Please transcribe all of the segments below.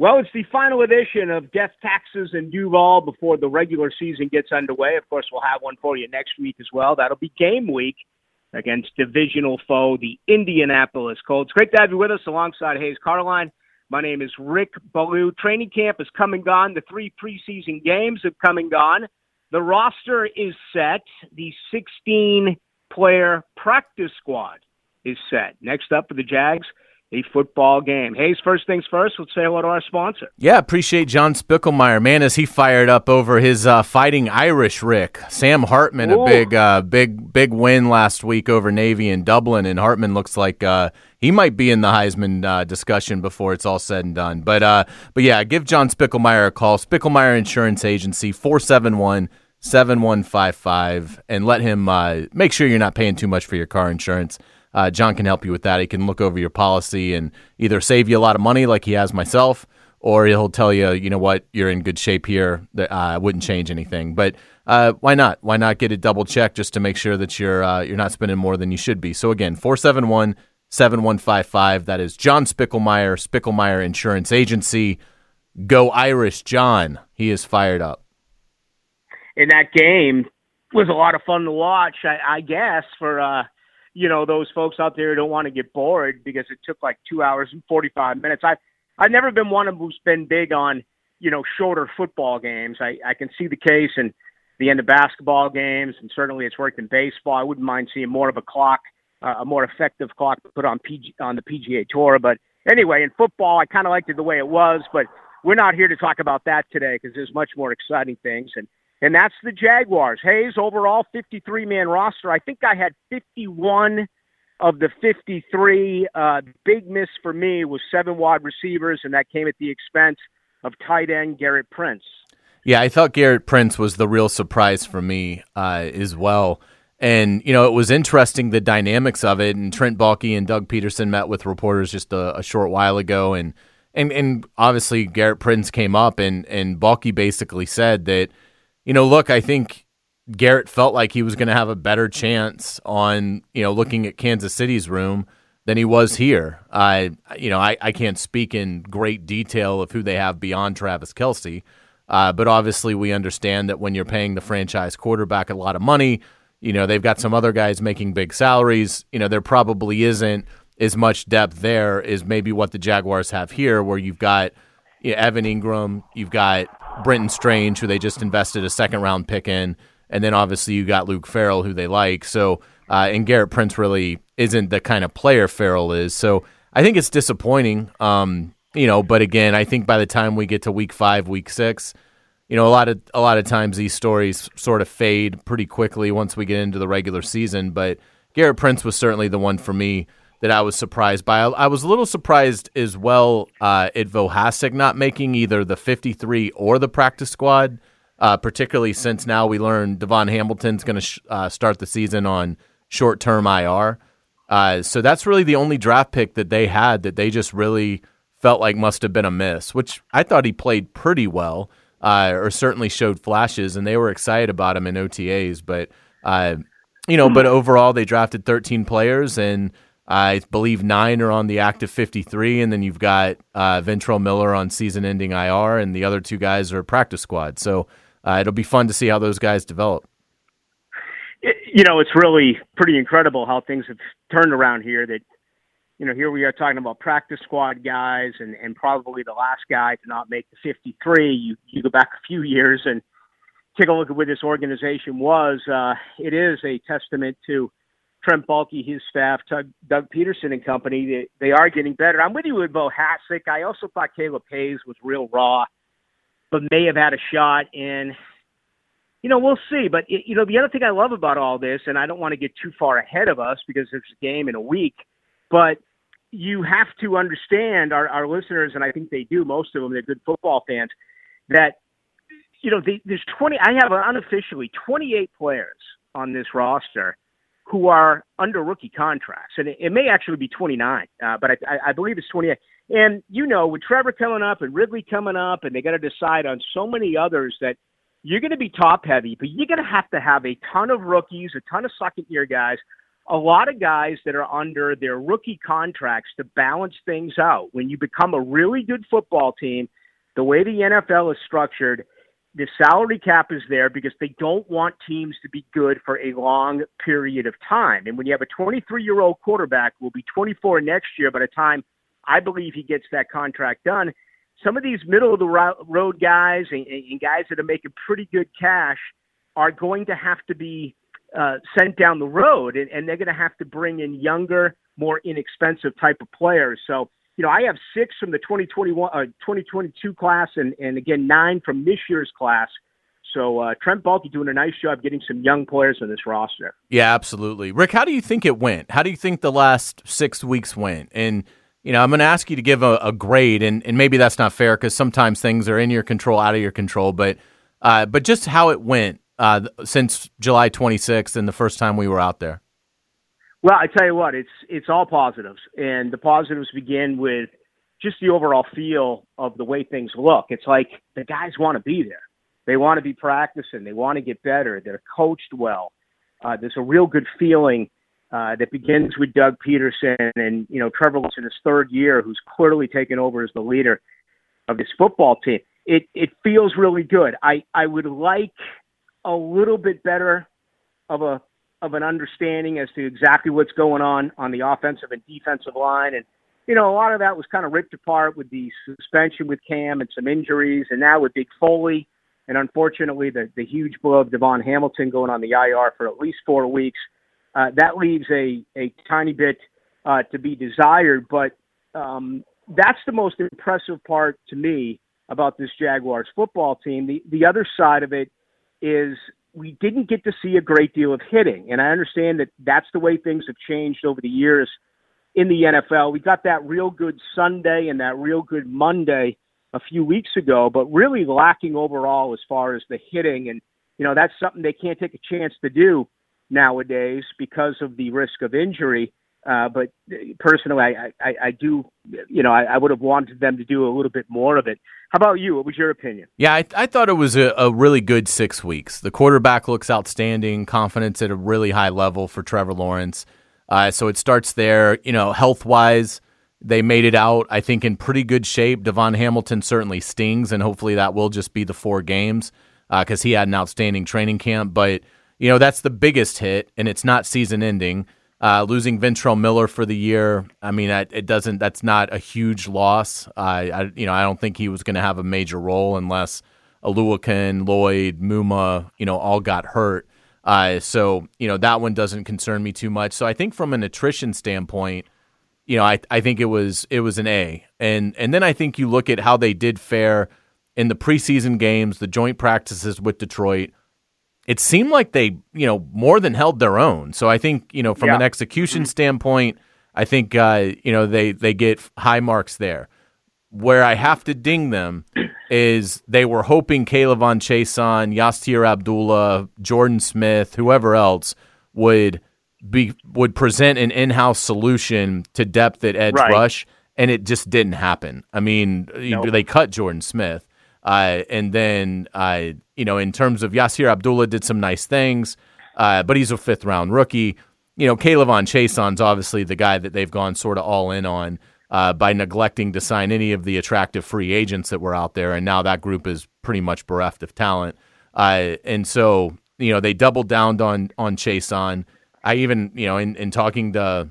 Well, it's the final edition of Death Taxes and Duval before the regular season gets underway. Of course, we'll have one for you next week as well. That'll be game week against divisional foe, the Indianapolis Colts. Great to have you with us alongside Hays Carlyon. My name is Rick Ballou. Training camp has come and gone. The three preseason games have come and gone. The roster is set. The 16 player practice squad is set. Next up for the Jags, a football game. Hays, first things first, let's say hello to our sponsor. Yeah, appreciate John Spickelmeyer. Man, is he fired up over his uh, fighting Irish Rick. Sam Hartman, Ooh. a big, uh, big, big win last week over Navy in Dublin, and Hartman looks like uh, he might be in the Heisman uh, discussion before it's all said and done. But, uh, but yeah, give John Spickelmeyer a call. Spickelmeyer Insurance Agency, 471 7155, and let him uh, make sure you're not paying too much for your car insurance uh, John can help you with that. He can look over your policy and either save you a lot of money, like he has myself, or he'll tell you, you know what, you're in good shape here. I uh, wouldn't change anything. But uh, why not? Why not get it double checked just to make sure that you're uh, you're not spending more than you should be? So again, four seven one seven one five five. That is John Spickelmeyer, Spickelmeyer Insurance Agency. Go Irish, John. He is fired up. In that game was a lot of fun to watch. I, I guess for uh, you know those folks out there who don't want to get bored because it took like two hours and 45 minutes. I I've never been one of who's been big on you know shorter football games. I I can see the case in the end of basketball games, and certainly it's worked in baseball. I wouldn't mind seeing more of a clock, uh, a more effective clock put on PG on the PGA Tour. But anyway, in football, I kind of liked it the way it was. But we're not here to talk about that today because there's much more exciting things and and that's the Jaguars. Hays, overall 53 man roster. I think I had 51 of the 53. Uh, big miss for me was seven wide receivers, and that came at the expense of tight end Garrett Prince. Yeah, I thought Garrett Prince was the real surprise for me uh, as well. And, you know, it was interesting the dynamics of it. And Trent Baalke and Doug Pederson met with reporters just a, a short while ago. And, and, and obviously, Garrett Prince came up, and, and Baalke basically said that – you know, look, I think Garrett felt like he was going to have a better chance on, you know, looking at Kansas City's room than he was here. I, you know, I, I can't speak in great detail of who they have beyond Travis Kelce, uh, but obviously we understand that when you're paying the franchise quarterback a lot of money, you know, they've got some other guys making big salaries. You know, there probably isn't as much depth there as maybe what the Jaguars have here, where you've got you know, Evan Engram, you've got Brenton Strange, who they just invested a second round pick in, and then obviously you got Luke Farrell, who they like. So, uh, and Garrett Prince really isn't the kind of player Farrell is. So I think it's disappointing. Um, you know, but again, I think by the time we get to week five, week six, you know, a lot of a lot of times these stories sort of fade pretty quickly once we get into the regular season. But Garrett Prince was certainly the one for me that I was surprised by. I, was a little surprised as well uh, at Vohasek not making either the 53 or the practice squad, uh, particularly since now we learned Davon Hamilton's going to sh- uh, start the season on short term IR. Uh, so that's really the only draft pick that they had that they just really felt like must have been a miss, which I thought he played pretty well, uh, or certainly showed flashes, and they were excited about him in OTAs. But, uh, you know, but overall, they drafted 13 players and – I believe nine are on the active 53, and then you've got uh, Ventrell Miller on season ending IR, and the other two guys are practice squad. So uh, it'll be fun to see how those guys develop. you know, it's really pretty incredible how things have turned around here. That, you know, here we are talking about practice squad guys, and, and probably the last guy to not make the 53. You, you go back a few years and take a look at where this organization was. Uh, it is a testament to Trent Baalke, his staff, Doug Pederson and company, they, they are getting better. I'm with you with Bo Vohasek. I also thought Caleb Hayes was real raw, but may have had a shot. And, you know, we'll see. But, it, you know, the other thing I love about all this, and I don't want to get too far ahead of us because there's a game in a week, but you have to understand our, our listeners, and I think they do, most of them, they're good football fans, that, you know, the, there's 20, I have unofficially 28 players on this roster – who are under rookie contracts, and it, it may actually be 29, uh, but I, I believe it's 28. And you know, with Trevor coming up and Ridley coming up, and they got to decide on so many others that you're going to be top heavy, but you're going to have to have a ton of rookies, a ton of second year guys a lot of guys that are under their rookie contracts to balance things out. When you become a really good football team, the way the NFL is structured, the salary cap is there because they don't want teams to be good for a long period of time. And when you have a 23 year old quarterback will be 24 next year by the time I believe he gets that contract done, some of these middle of the road guys and, and guys that are making pretty good cash are going to have to be uh, sent down the road, and, and they're going to have to bring in younger, more inexpensive type of players. So, you know, I have six from the 2021, uh, 2022 class, and, and again nine from this year's class. So uh, Trent Baalke doing a nice job getting some young players on this roster. Yeah, absolutely. Rick, how do you think it went? How do you think the last six weeks went? And you know, I'm going to ask you to give a, a grade, and, and maybe that's not fair because sometimes things are in your control, out of your control. But uh, but just how it went uh, since July 26th and the first time we were out there? Well, I tell you what, it's it's all positives, and the positives begin with just the overall feel of the way things look. It's like the guys want to be there. They want to be practicing. They want to get better. They're coached well. Uh, there's a real good feeling uh, that begins with Doug Pederson and you know Trevor Lawrence in his third year, who's clearly taken over as the leader of this football team. It it feels really good. I I would like a little bit better of a of an understanding as to exactly what's going on on the offensive and defensive line. And, you know, a lot of that was kind of ripped apart with the suspension with Cam and some injuries. And now with Big Foley and unfortunately the, the huge blow of DaVon Hamilton going on the IR for at least four weeks, uh, that leaves a, a tiny bit uh, to be desired. But um, that's the most impressive part to me about this Jaguars football team. The, the other side of it is we didn't get to see a great deal of hitting. And I understand that that's the way things have changed over the years in the NFL. We got that real good Sunday and that real good Monday a few weeks ago, but really lacking overall as far as the hitting. And, you know, that's something they can't take a chance to do nowadays because of the risk of injury. Uh, but personally, I, I, I do, you know, I, I would have wanted them to do a little bit more of it. How about you? What was your opinion? Yeah, I, I thought it was a, a, really good six weeks. The quarterback looks outstanding, confidence at a really high level for Trevor Lawrence. Uh, so it starts there. You know, health wise, they made it out, I think, in pretty good shape. DaVon Hamilton certainly stings, and hopefully that will just be the four games because uh, he had an outstanding training camp. But, you know, that's the biggest hit, and it's not season ending. Uh, losing Ventrell Miller for the year, I mean, it doesn't. That's not a huge loss. Uh, I, you know, I don't think he was going to have a major role unless Oluokun, Lloyd, Muma, you know, all got hurt. Uh, so you know that one doesn't concern me too much. So I think from an attrition standpoint, you know, I I think it was it was an A, and and then I think you look at how they did fare in the preseason games, the joint practices with Detroit it seemed like they, you know, more than held their own. So I think, you know, from yeah. an execution standpoint, I think, uh, you know, they, they get high marks there. Where I have to ding them is they were hoping K'Lavon Chaisson, Yasir Abdullah, Jordan Smith, whoever else would be would present an in-house solution to depth at edge right. rush, and it just didn't happen. I mean, nope. they cut Jordan Smith, uh, and then, uh, you know, in terms of Yasir Abdullah did some nice things, uh, but he's a fifth round rookie. You know, K'Lavon Chaisson's obviously the guy that they've gone sort of all in on uh, by neglecting to sign any of the attractive free agents that were out there. And now that group is pretty much bereft of talent. Uh, and so, you know, they doubled down on, on Chaisson. I even, you know, in, in talking to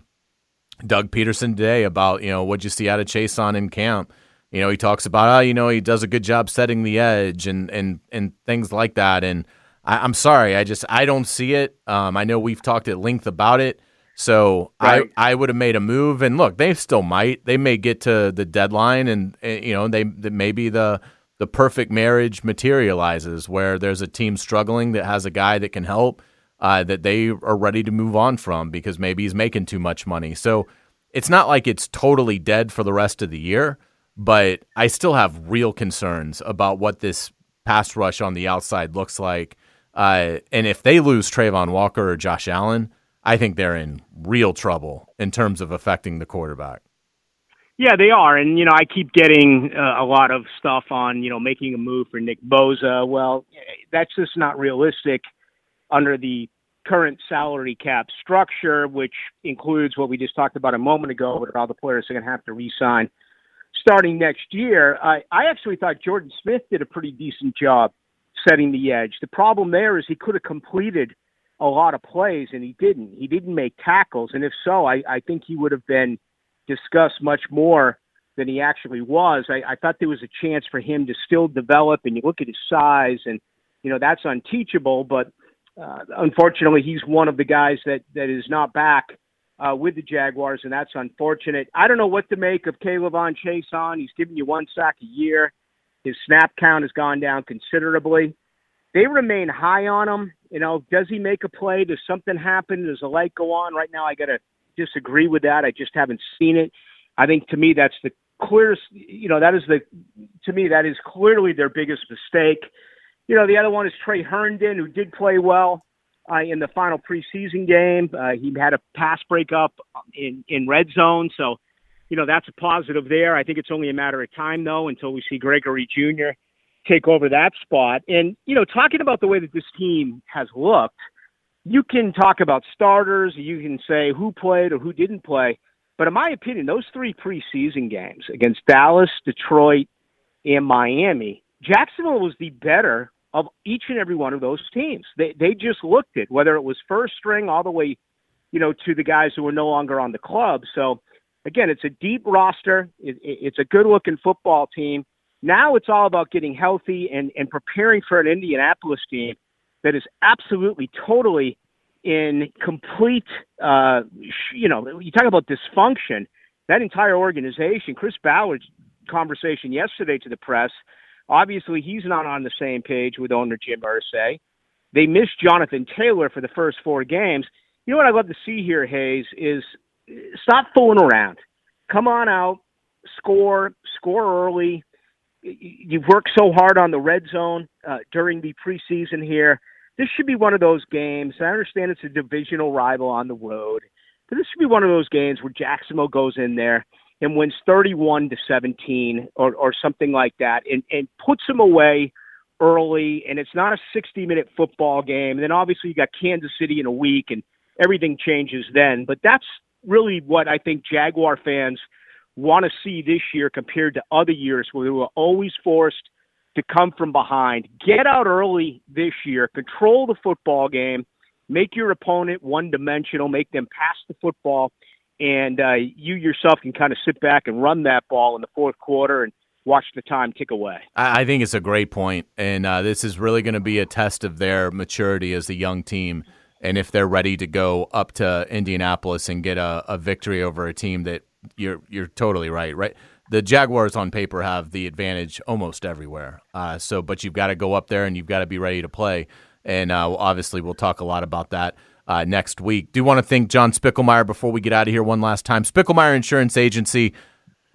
Doug Pederson today about, you know, what'd you see out of Chaisson in camp? You know, he talks about, oh, you know, he does a good job setting the edge and and and things like that. And I, am sorry, I just I don't see it. Um, I know we've talked at length about it, so right. I I would have made a move. And look, they still might. They may get to the deadline, and, and you know, they, they maybe the the perfect marriage materializes where there's a team struggling that has a guy that can help. Uh, that they are ready to move on from because maybe he's making too much money. So it's not like it's totally dead for the rest of the year but I still have real concerns about what this pass rush on the outside looks like. Uh, and if they lose Travon Walker or Josh Allen, I think they're in real trouble in terms of affecting the quarterback. Yeah, they are, and you know I keep getting uh, a lot of stuff on you know making a move for Nick Bosa. Well, that's just not realistic under the current salary cap structure, which includes what we just talked about a moment ago, where all the players are going to have to re-sign starting next year. I, I actually thought Jordan Smith did a pretty decent job setting the edge. The problem there is he could have completed a lot of plays and he didn't. He didn't make tackles, and if so, I, I think he would have been discussed much more than he actually was. I, I thought there was a chance for him to still develop, and you look at his size, and you know that's unteachable. But uh, unfortunately, he's one of the guys that that is not back uh, with the Jaguars, and that's unfortunate. I don't know what to make of K'Lavon Chaisson. He's giving you one sack a year. His snap count has gone down considerably. They remain high on him. You know, does he make a play? Does something happen? Does the light go on? Right now, I got to disagree with that. I just haven't seen it. I think to me that's the clearest. You know, that is the to me that is clearly their biggest mistake. You know, the other one is Tre Herndon, who did play well uh, in the final preseason game. Uh, he had a pass breakup in in red zone, so you know that's a positive there. I think it's only a matter of time though until we see Gregory Junior take over that spot. And you know, talking about the way that this team has looked, you can talk about starters, you can say who played or who didn't play, but in my opinion, those three preseason games against Dallas, Detroit, and Miami, Jacksonville was the better of each and every one of those teams. They they just looked at whether it was first string all the way, you know, to the guys who were no longer on the club. So again, it's a deep roster. It, it's a good looking football team. Now it's all about getting healthy and and preparing for an Indianapolis team that is absolutely totally in complete uh you know you talk about dysfunction that entire organization chris ballard's conversation yesterday to the press Obviously, he's not on the same page with owner Jim Irsay. They missed Jonathan Taylor for the first four games. You know what I'd love to see here, Hays, is stop fooling around. Come on out, score, score early. You've worked so hard on the red zone uh, during the preseason here. This should be one of those games. I understand it's a divisional rival on the road, but this should be one of those games where Jacksonville goes in there and wins 31 to 17 or, or something like that and, and puts them away early. And it's not a 60 minute football game. And then obviously you got Kansas City in a week and everything changes then. But that's really what I think Jaguar fans want to see this year compared to other years where they were always forced to come from behind. Get out early this year, control the football game, make your opponent one dimensional, make them pass the football and uh, you yourself can kind of sit back and run that ball in the fourth quarter and watch the time tick away. I think it's a great point, and uh, this is really going to be a test of their maturity as a young team, and if they're ready to go up to Indianapolis and get a, a victory over a team that you're you're totally right, right. The Jaguars on paper have the advantage almost everywhere. Uh, so, but you've got to go up there and you've got to be ready to play. And uh, obviously, we'll talk a lot about that uh, next week. Do want to thank John Spickelmeyer before we get out of here one last time. Spickelmeyer Insurance Agency.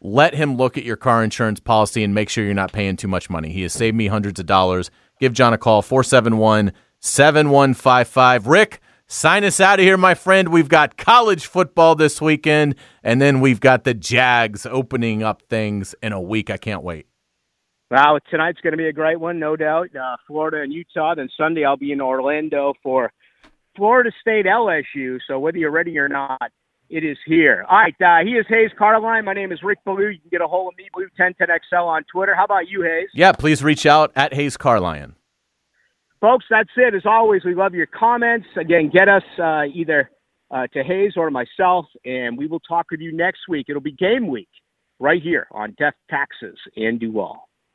Let him look at your car insurance policy and make sure you're not paying too much money. He has saved me hundreds of dollars. Give John a call, 471 7155. Rick, sign us out of here, my friend. We've got college football this weekend, and then we've got the Jags opening up things in a week. I can't wait. Well, tonight's going to be a great one, no doubt. Uh, Florida and Utah. Then Sunday, I'll be in Orlando for Florida State LSU. So whether you're ready or not, it is here. All right, uh, he is Hays Carlyon. My name is Rick Ballou. You can get a hold of me, Blue1010XL on Twitter. How about you, Hays? Yeah, please reach out at Hays Carlyon. Folks, that's it. As always, we love your comments. Again, get us uh, either uh, to Hays or myself, and we will talk with you next week. It'll be game week right here on Death Taxes and Duval.